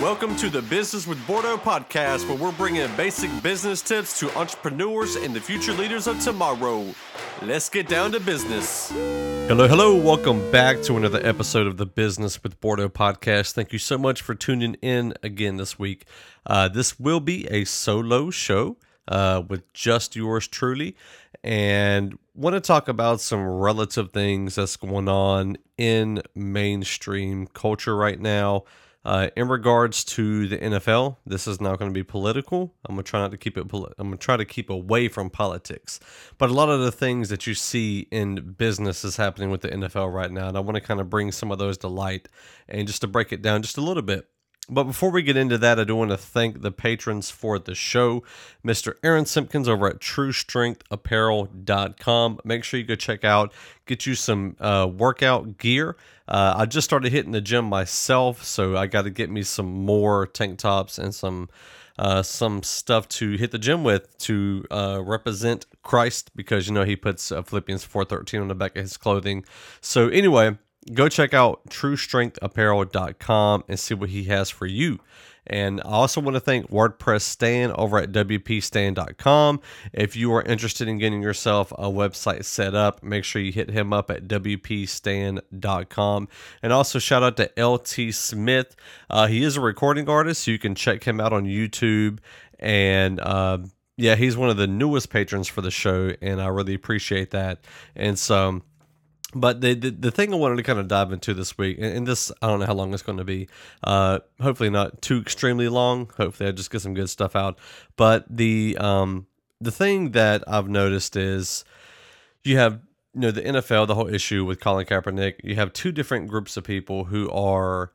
Welcome to the Business with Bordeaux podcast, where we're bringing basic business tips to entrepreneurs and the future leaders of tomorrow. Let's get down to business. Hello, hello. Welcome back to another episode of the Business with Bordeaux podcast. Thank you so much for tuning in again this week. Uh, this will be a solo show uh, with just yours truly, and want to talk about some relative things that's going on in mainstream culture right now. Uh, in regards to the NFL, this is not going to be political. I'm gonna try not to keep it. Poli- I'm gonna try to keep away from politics. But a lot of the things that you see in business is happening with the NFL right now, and I want to kind of bring some of those to light and just to break it down just a little bit. But before we get into that, I do want to thank the patrons for the show. Mr. Aaron Simpkins over at TrueStrengthApparel.com. Make sure you go check out, get you some uh, workout gear. Uh, I just started hitting the gym myself, so I got to get me some more tank tops and some uh, some stuff to hit the gym with to uh, represent Christ because you know he puts uh, Philippians four thirteen on the back of his clothing. So anyway, go check out TrueStrengthApparel.com and see what he has for you. And I also want to thank WordPress Stan over at WPStan.com. If you are interested in getting yourself a website set up, make sure you hit him up at WPStan.com. And also shout out to LT Smith. Uh, he is a recording artist, so you can check him out on YouTube. And uh, yeah, he's one of the newest patrons for the show, and I really appreciate that. And so, but the, the, the thing I wanted to kind of dive into this week, and, this I don't know how long it's going to be. Uh, hopefully not too extremely long. Hopefully I just get some good stuff out. But the um the thing that I've noticed is you have you know the NFL, the whole issue with Colin Kaepernick. You have two different groups of people who are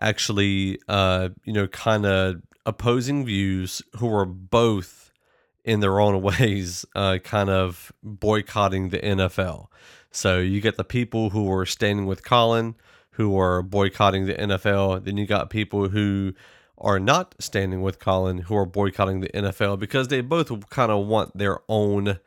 actually uh you know kind of opposing views who are both in their own ways uh kind of boycotting the NFL. So you get the people who are standing with Colin, who are boycotting the NFL. Then you got people who are not standing with Colin, who are boycotting the NFL because they both kind of want their own,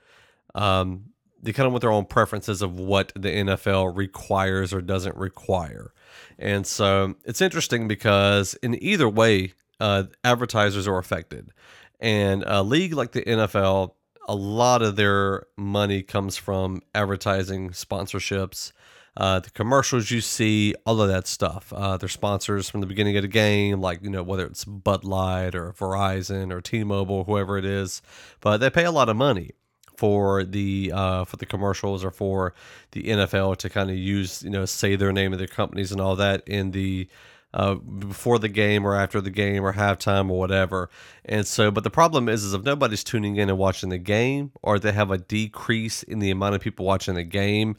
um, they kind of want their own preferences of what the NFL requires or doesn't require. And so it's interesting because in either way, uh, advertisers are affected. And a league like the NFL a lot of their money comes from advertising, sponsorships, uh, the commercials you see, all of that stuff. Uh, their sponsors from the beginning of the game, like you know whether it's Bud Light or Verizon or T-Mobile, whoever it is, but they pay a lot of money for the uh, for the commercials or for the NFL to kind of use you know say their name of their companies and all that in the uh, before the game or after the game or halftime or whatever. And so, but the problem is, is if nobody's tuning in and watching the game, or they have a decrease in the amount of people watching the game,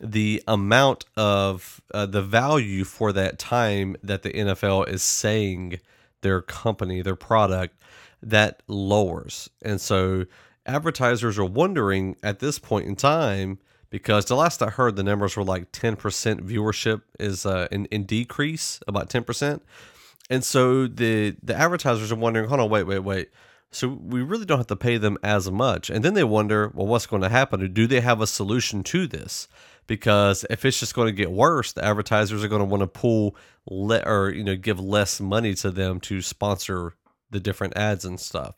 the amount of uh, the value for that time that the NFL is saying their company, their product, that lowers. And so, advertisers are wondering at this point in time because the last I heard, the numbers were like 10% viewership is uh, in, in decrease, about 10%. And so the the advertisers are wondering, hold on, wait, wait, wait. So we really don't have to pay them as much. And then they wonder, well, what's going to happen? Or do they have a solution to this? Because if it's just going to get worse, the advertisers are going to want to pull le- or you know give less money to them to sponsor the different ads and stuff.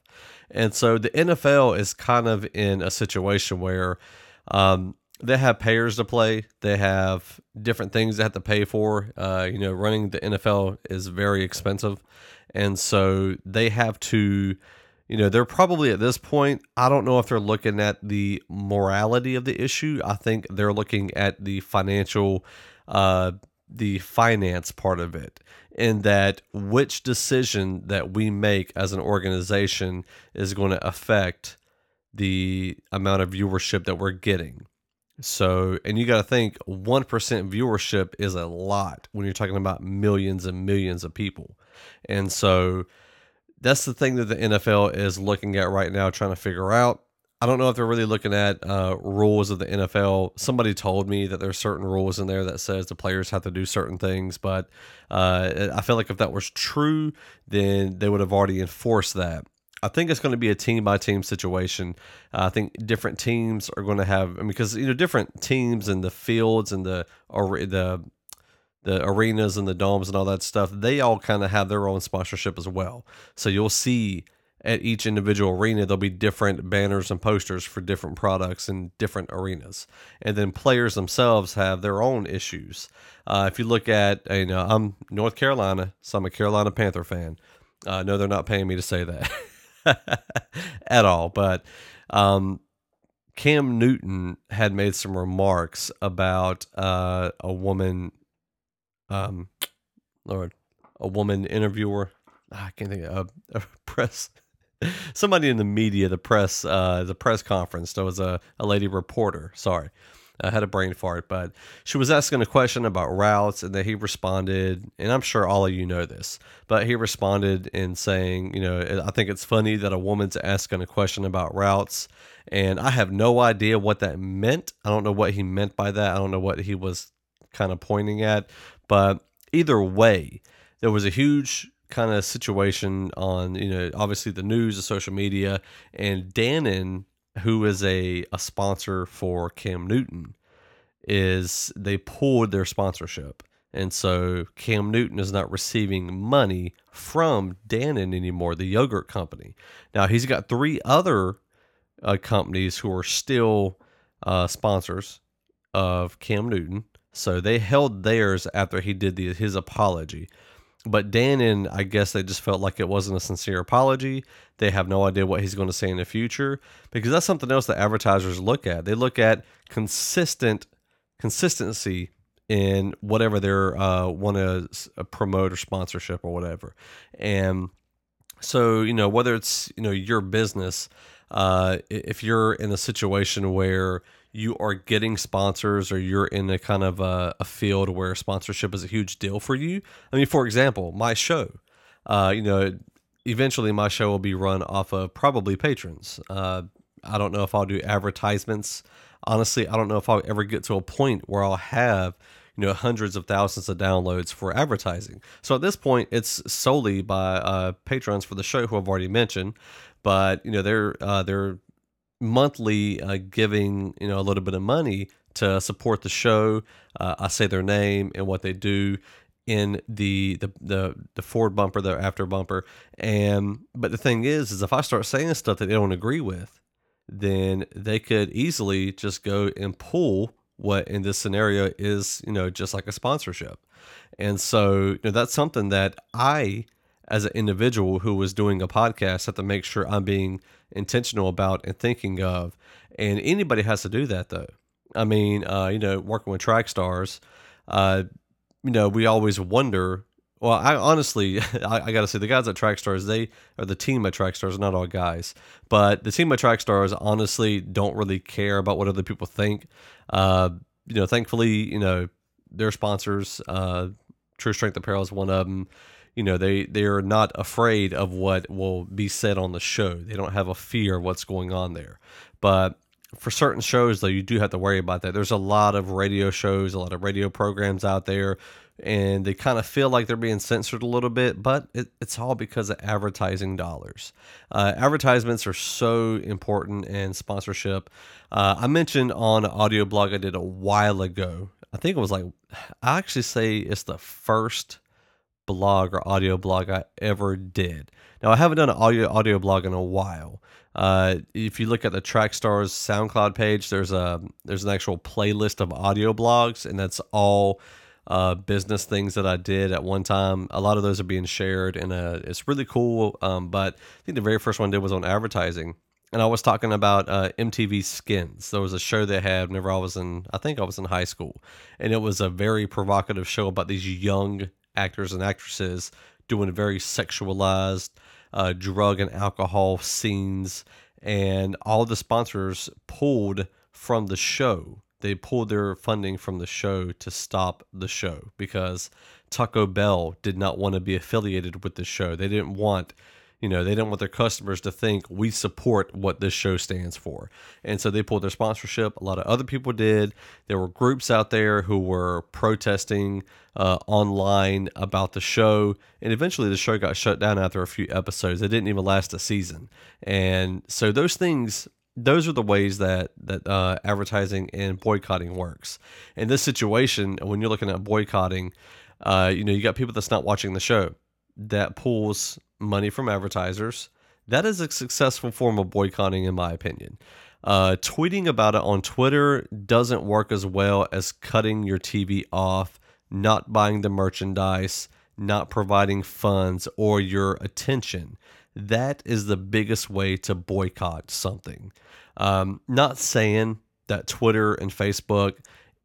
And so the NFL is kind of in a situation where um, they have payers to play. They have different things they have to pay for. Uh, you know, running the NFL is very expensive, and so they have to. You know, they're probably at this point. I don't know if they're looking at the morality of the issue. I think they're looking at the financial, uh, the finance part of it, in that which decision that we make as an organization is going to affect the amount of viewership that we're getting. So, and you got to think 1% viewership is a lot when you're talking about millions and millions of people. And so that's the thing that the NFL is looking at right now, trying to figure out. I don't know if they're really looking at uh, rules of the NFL. Somebody told me that there's certain rules in there that says the players have to do certain things, but uh, I feel like if that was true, then they would have already enforced that. I think it's going to be a team by team situation. Uh, I think different teams are going to have I mean, because you know different teams and the fields and the or the the arenas and the domes and all that stuff, they all kind of have their own sponsorship as well. So you'll see at each individual arena, there'll be different banners and posters for different products in different arenas. And then players themselves have their own issues. Uh, if you look at, you know, I'm North Carolina, so I'm a Carolina Panther fan. Uh, no, they're not paying me to say that at all. But um, Cam Newton had made some remarks about uh, a woman, um, Lord, a woman interviewer. I can't think of a, a press somebody in the media, the press, uh, the press conference. There was a, a lady reporter. Sorry, I had a brain fart, but she was asking a question about routes, and then he responded. And I'm sure all of you know this, but he responded in saying, you know, I think it's funny that a woman's asking a question about routes, and I have no idea what that meant. I don't know what he meant by that. I don't know what he was kind of pointing at, but either way, there was a huge kind of situation on you know obviously the news the social media and Dannon who is a, a sponsor for Cam Newton is they pulled their sponsorship. And so Cam Newton is not receiving money from Dannon anymore the yogurt company. Now he's got three other uh, companies who are still uh, sponsors of Cam Newton. So they held theirs after he did the, his apology but Dannon, I guess they just felt like it wasn't a sincere apology. They have no idea what he's going to say in the future because that's something else that advertisers look at. They look at consistent consistency in whatever they're uh, want to uh, promote or sponsorship or whatever. And so, you know, whether it's you know your business, uh, if you're in a situation where you are getting sponsors or you're in a kind of a, a, field where sponsorship is a huge deal for you. I mean, for example, my show, uh, you know, eventually my show will be run off of probably patrons. Uh, I don't know if I'll do advertisements. Honestly, I don't know if I'll ever get to a point where I'll have you know hundreds of thousands of downloads for advertising. So at this point, it's solely by uh, patrons for the show who I've already mentioned. But you know they're uh, they're monthly uh, giving you know a little bit of money to support the show. Uh, I say their name and what they do in the, the the the forward bumper, the after bumper, and but the thing is, is if I start saying stuff that they don't agree with, then they could easily just go and pull what in this scenario is you know just like a sponsorship, and so you know, that's something that I as an individual who was doing a podcast have to make sure I'm being intentional about and thinking of. And anybody has to do that though. I mean, uh, you know, working with track stars, uh, you know, we always wonder. Well, I honestly, I, I got to say, the guys at Track Stars, they are the team at Track Stars, not all guys, but the team at Track Stars honestly don't really care about what other people think. Uh, you know, thankfully, you know, their sponsors, uh, True Strength Apparel is one of them you know they they are not afraid of what will be said on the show. They don't have a fear of what's going on there. But for certain shows though you do have to worry about that. There's a lot of radio shows a lot of radio programs out there and they kind of feel like they're being censored a little bit but it, it's all because of advertising dollars. Uh, advertisements are so important and sponsorship. Uh, i mentioned on an audio blog i did a while ago i think it was like i actually say it's the first blog or audio blog I ever did. Now I haven't done an audio audio blog in a while. Uh, if you look at the Trackstars SoundCloud page, there's a there's an actual playlist of audio blogs, and that's all uh, business things that I did at one time. A lot of those are being shared, and uh, it's really cool. Um, but I think the very first one I did was on advertising, and I was talking about uh, MTV Skins. There was a show they had whenever I was in, I think I was in high school, and it was a very provocative show about these young actors and actresses doing very sexualized uh, drug and alcohol scenes, and all the sponsors pulled from the show. They pulled their funding from the show to stop the show because Taco Bell did not want to be affiliated with the show. They didn't want you know, they don't want their customers to think we support what this show stands for. And so they pulled their sponsorship. A lot of other people did. There were groups out there who were protesting uh, online about the show. And eventually the show got shut down after a few episodes. It didn't even last a season. And so those things those are the ways that that uh, advertising and boycotting works. In this situation, when you're looking at boycotting, uh, you know you got people that's not watching the show that pulls money from advertisers. That is a successful form of boycotting, in my opinion. Uh, tweeting about it on Twitter doesn't work as well as cutting your TV off, not buying the merchandise, not providing funds or your attention. That is the biggest way to boycott something. Um, not saying that Twitter and Facebook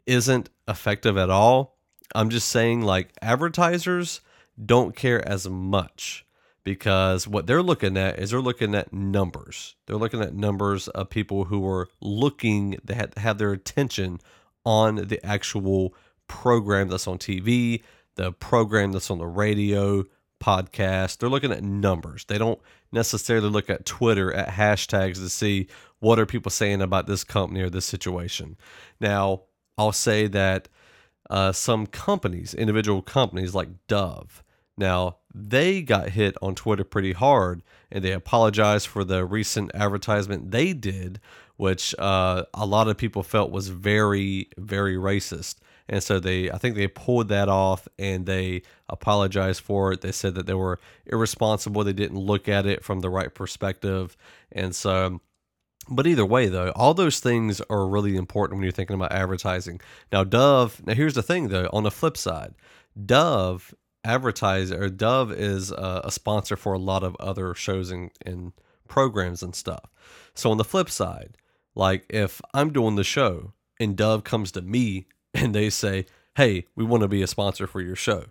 isn't effective at all. I'm just saying, like, advertisers don't care as much because what they're looking at is they're looking at numbers. They're looking at numbers of people who are looking, have, have their attention on the actual program that's on TV, the program that's on the radio, podcast. They're looking at numbers. They don't necessarily look at Twitter at hashtags to see what are people saying about this company or this situation. Now, I'll say that uh, some companies, individual companies like Dove, now they got hit on Twitter pretty hard, and they apologized for the recent advertisement they did, which uh, a lot of people felt was very, very racist and so they I think they pulled that off and they apologized for it. They said that they were irresponsible. They didn't look at it from the right perspective, and so. But either way, though, all those things are really important when you're thinking about advertising. Now, Dove. Now, here's the thing, though. On the flip side, Dove advertise or Dove is a, a sponsor for a lot of other shows and, and programs and stuff. So on the flip side, like if I'm doing the show and Dove comes to me and they say, hey, we want to be a sponsor for your show.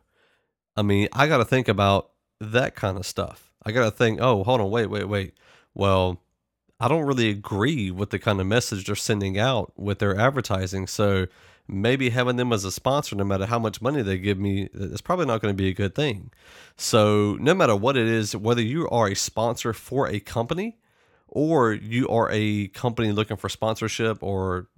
I mean, I got to think about that kind of stuff. I got to think, oh, hold on, wait, wait, wait. Well, I don't really agree with the kind of message they're sending out with their advertising. So maybe having them as a sponsor, no matter how much money they give me, is probably not going to be a good thing. So no matter what it is, whether you are a sponsor for a company or you are a company looking for sponsorship or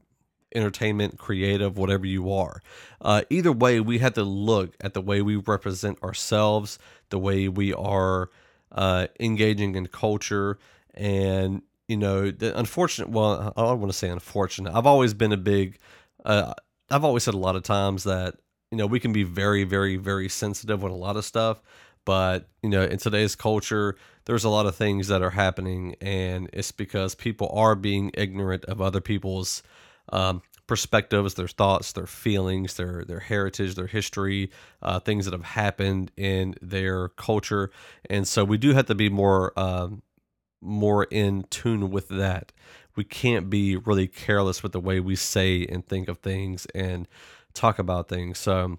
entertainment, creative, whatever you are. Uh, either way, we have to look at the way we represent ourselves, the way we are uh, engaging in culture, and you know, the unfortunate. Well, I don't want to say unfortunate. I've always been a big. Uh, I've always said a lot of times that you know we can be very, very, very sensitive with a lot of stuff, but you know, in today's culture, there's a lot of things that are happening, and it's because people are being ignorant of other people's um, perspectives, their thoughts, their feelings, their their heritage, their history, uh, things that have happened in their culture, and so we do have to be more um, more in tune with that. We can't be really careless with the way we say and think of things and talk about things. So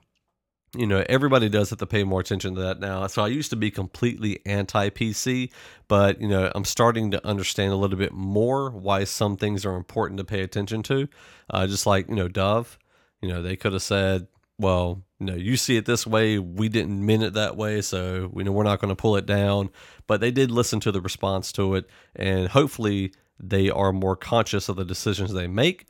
you know, everybody does have to pay more attention to that now. So I used to be completely anti PC, but, you know, I'm starting to understand a little bit more why some things are important to pay attention to. Uh, just like, you know, Dove, you know, they could have said, well, you know, you see it this way. We didn't mean it that way. So, we know, we're not going to pull it down. But they did listen to the response to it. And hopefully they are more conscious of the decisions they make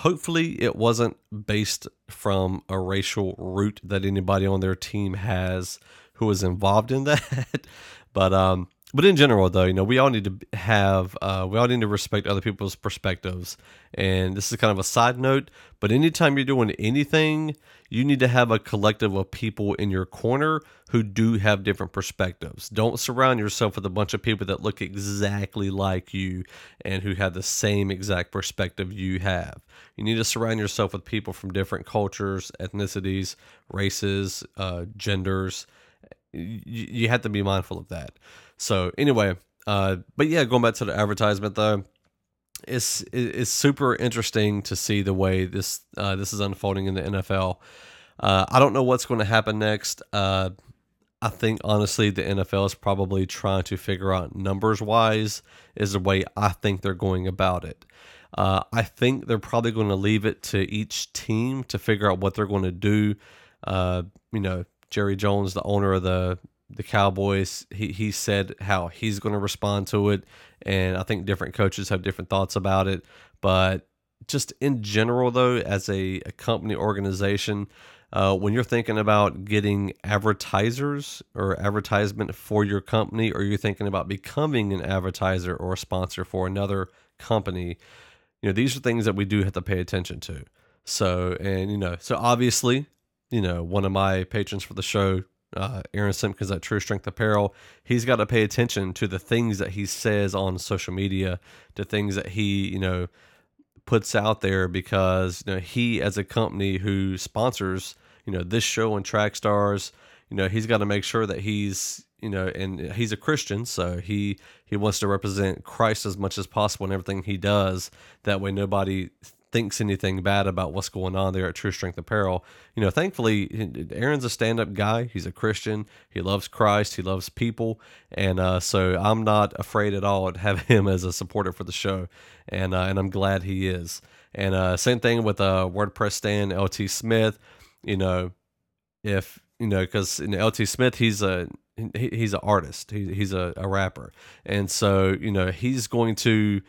Hopefully, it wasn't based from a racial root that anybody on their team has who was involved in that. but um, but in general, though, you know, we all need to have, uh, we all need to respect other people's perspectives. And this is kind of a side note, but anytime you're doing anything, you need to have a collective of people in your corner who do have different perspectives. Don't surround yourself with a bunch of people that look exactly like you and who have the same exact perspective you have. You need to surround yourself with people from different cultures, ethnicities, races, uh, genders. You, you have to be mindful of that. So anyway, uh, but yeah, going back to the advertisement though, it's it's super interesting to see the way this uh, this is unfolding in the NFL. Uh, I don't know what's going to happen next. Uh, I think honestly, the NFL is probably trying to figure out numbers wise is the way I think they're going about it. Uh, I think they're probably going to leave it to each team to figure out what they're going to do. Uh, you know, Jerry Jones, the owner of the the Cowboys. He he said how he's going to respond to it, and I think different coaches have different thoughts about it. But just in general, though, as a, a company organization, uh, when you're thinking about getting advertisers or advertisement for your company, or you're thinking about becoming an advertiser or a sponsor for another company, you know, these are things that we do have to pay attention to. So, and you know, so obviously, you know, one of my patrons for the show, uh, Aaron Simpkins at True Strength Apparel, he's got to pay attention to the things that he says on social media, to things that he, you know, puts out there because you know he as a company who sponsors you know this show and track stars you know he's got to make sure that he's you know and he's a christian so he he wants to represent christ as much as possible in everything he does. That way nobody thinks anything bad about what's going on there at True Strength Apparel. You know, thankfully, Aaron's a stand up guy. He's a Christian. He loves Christ. He loves people. And uh, so I'm not afraid at all to have him as a supporter for the show. And, uh, and I'm glad he is. And uh, same thing with uh, WordPress Stan, LT Smith. You know, if, you know, because in LT Smith, he's a, he, he's an artist. He, he's a rapper. And so, you know, he's going to,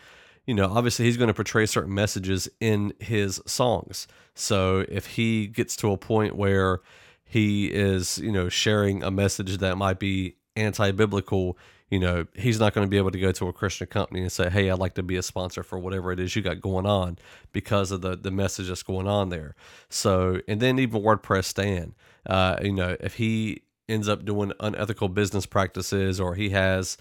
you know, obviously he's going to portray certain messages in his songs. So if he gets to a point where he is, you know, sharing a message that might be anti biblical, you know, he's not going to be able to go to a Christian company and say, Hey, I'd like to be a sponsor for whatever it is you got going on because of the, the message that's going on there. So, and then even WordPress Stan, uh, you know, if he ends up doing unethical business practices or he has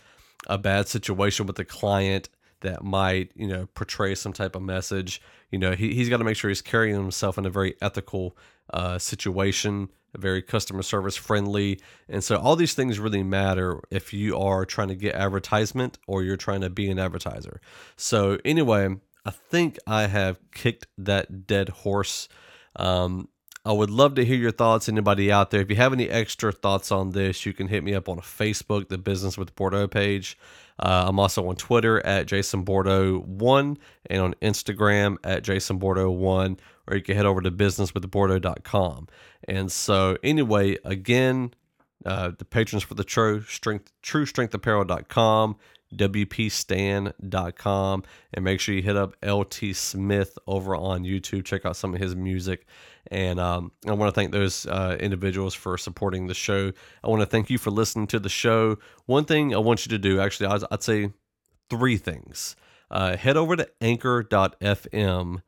a bad situation with the client that might you know portray some type of message you know he, he's got to make sure he's carrying himself in a very ethical uh, situation very customer service friendly and so all these things really matter if you are trying to get advertisement or you're trying to be an advertiser so anyway i think i have kicked that dead horse um, I would love to hear your thoughts. Anybody out there, if you have any extra thoughts on this, you can hit me up on Facebook, the Business with Bordeaux page. Uh, I'm also on Twitter at Jason Bordeaux1 and on Instagram at Jason Bordeaux1, or you can head over to businesswithbordeaux.com. And so, anyway, again, uh, the patrons for the True Strength, TrueStrengthApparel.com, WPStan.com, and make sure you hit up LT Smith over on YouTube. Check out some of his music. And um, I want to thank those uh, individuals for supporting the show. I want to thank you for listening to the show. One thing I want you to do, actually, I'd, I'd say three things. Uh, head over to anchor.fm,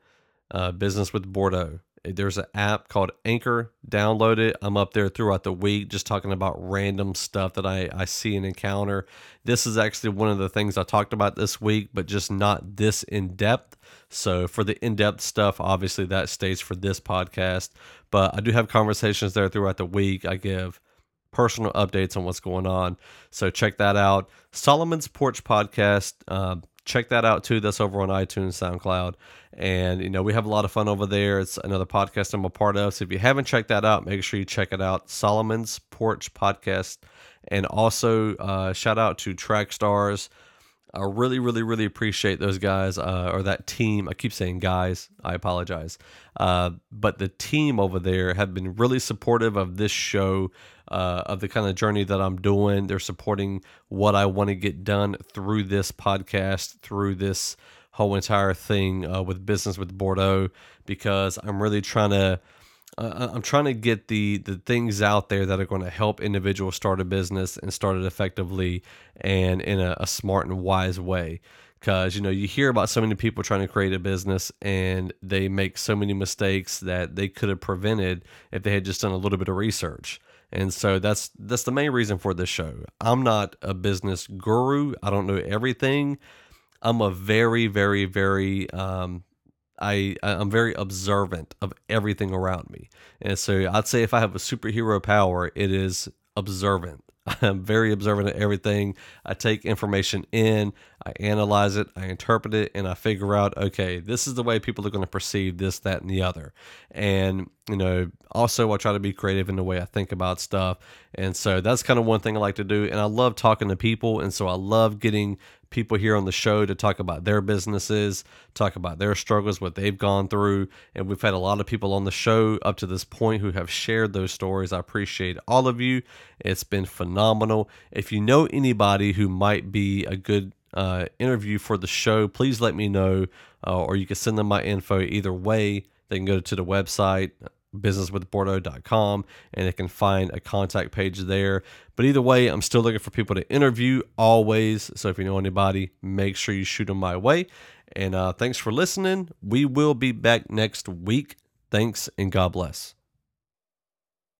uh, Business with Bordeaux. There's an app called Anchor. Download it. I'm up there throughout the week just talking about random stuff that I, I see and encounter. This is actually one of the things I talked about this week, but just not this in depth. So for the in depth stuff, obviously that stays for this podcast. But I do have conversations there throughout the week. I give personal updates on what's going on. So check that out. Solomon's Porch Podcast. Uh, check that out too. That's over on iTunes, SoundCloud. And, you know, we have a lot of fun over there. It's another podcast I'm a part of. So if you haven't checked that out, make sure you check it out. Solomon's Porch Podcast. And also, uh, shout out to Track Stars. I really, really, really appreciate those guys uh, or that team. I keep saying guys. I apologize. Uh, but the team over there have been really supportive of this show, uh, of the kind of journey that I'm doing. They're supporting what I want to get done through this podcast, through this whole entire thing uh, with business with Bordeaux, because I'm really trying to uh, I'm trying to get the the things out there that are going to help individuals start a business and start it effectively and in a, a smart and wise way. Because you know you hear about so many people trying to create a business and they make so many mistakes that they could have prevented if they had just done a little bit of research. And so that's that's the main reason for this show. I'm not a business guru. I don't know everything. I'm a very, very, very um, I I'm very observant of everything around me, and so I'd say if I have a superhero power, it is observant. I'm very observant of everything. I take information in, I analyze it, I interpret it, and I figure out, okay, this is the way people are going to perceive this, that, and the other. And, you know, also I try to be creative in the way I think about stuff. And so that's kind of one thing I like to do. And I love talking to people. And so I love getting people here on the show to talk about their businesses, talk about their struggles, what they've gone through. And we've had a lot of people on the show up to this point who have shared those stories. I appreciate all of you. It's been phenomenal. If you know anybody who might be a good uh, interview for the show, please let me know, uh, or you can send them my info either way. They can go to the website, businesswithbordeaux.com and they can find a contact page there. But either way, I'm still looking for people to interview always. So if you know anybody, make sure you shoot them my way. And uh, thanks for listening. We will be back next week. Thanks and God bless.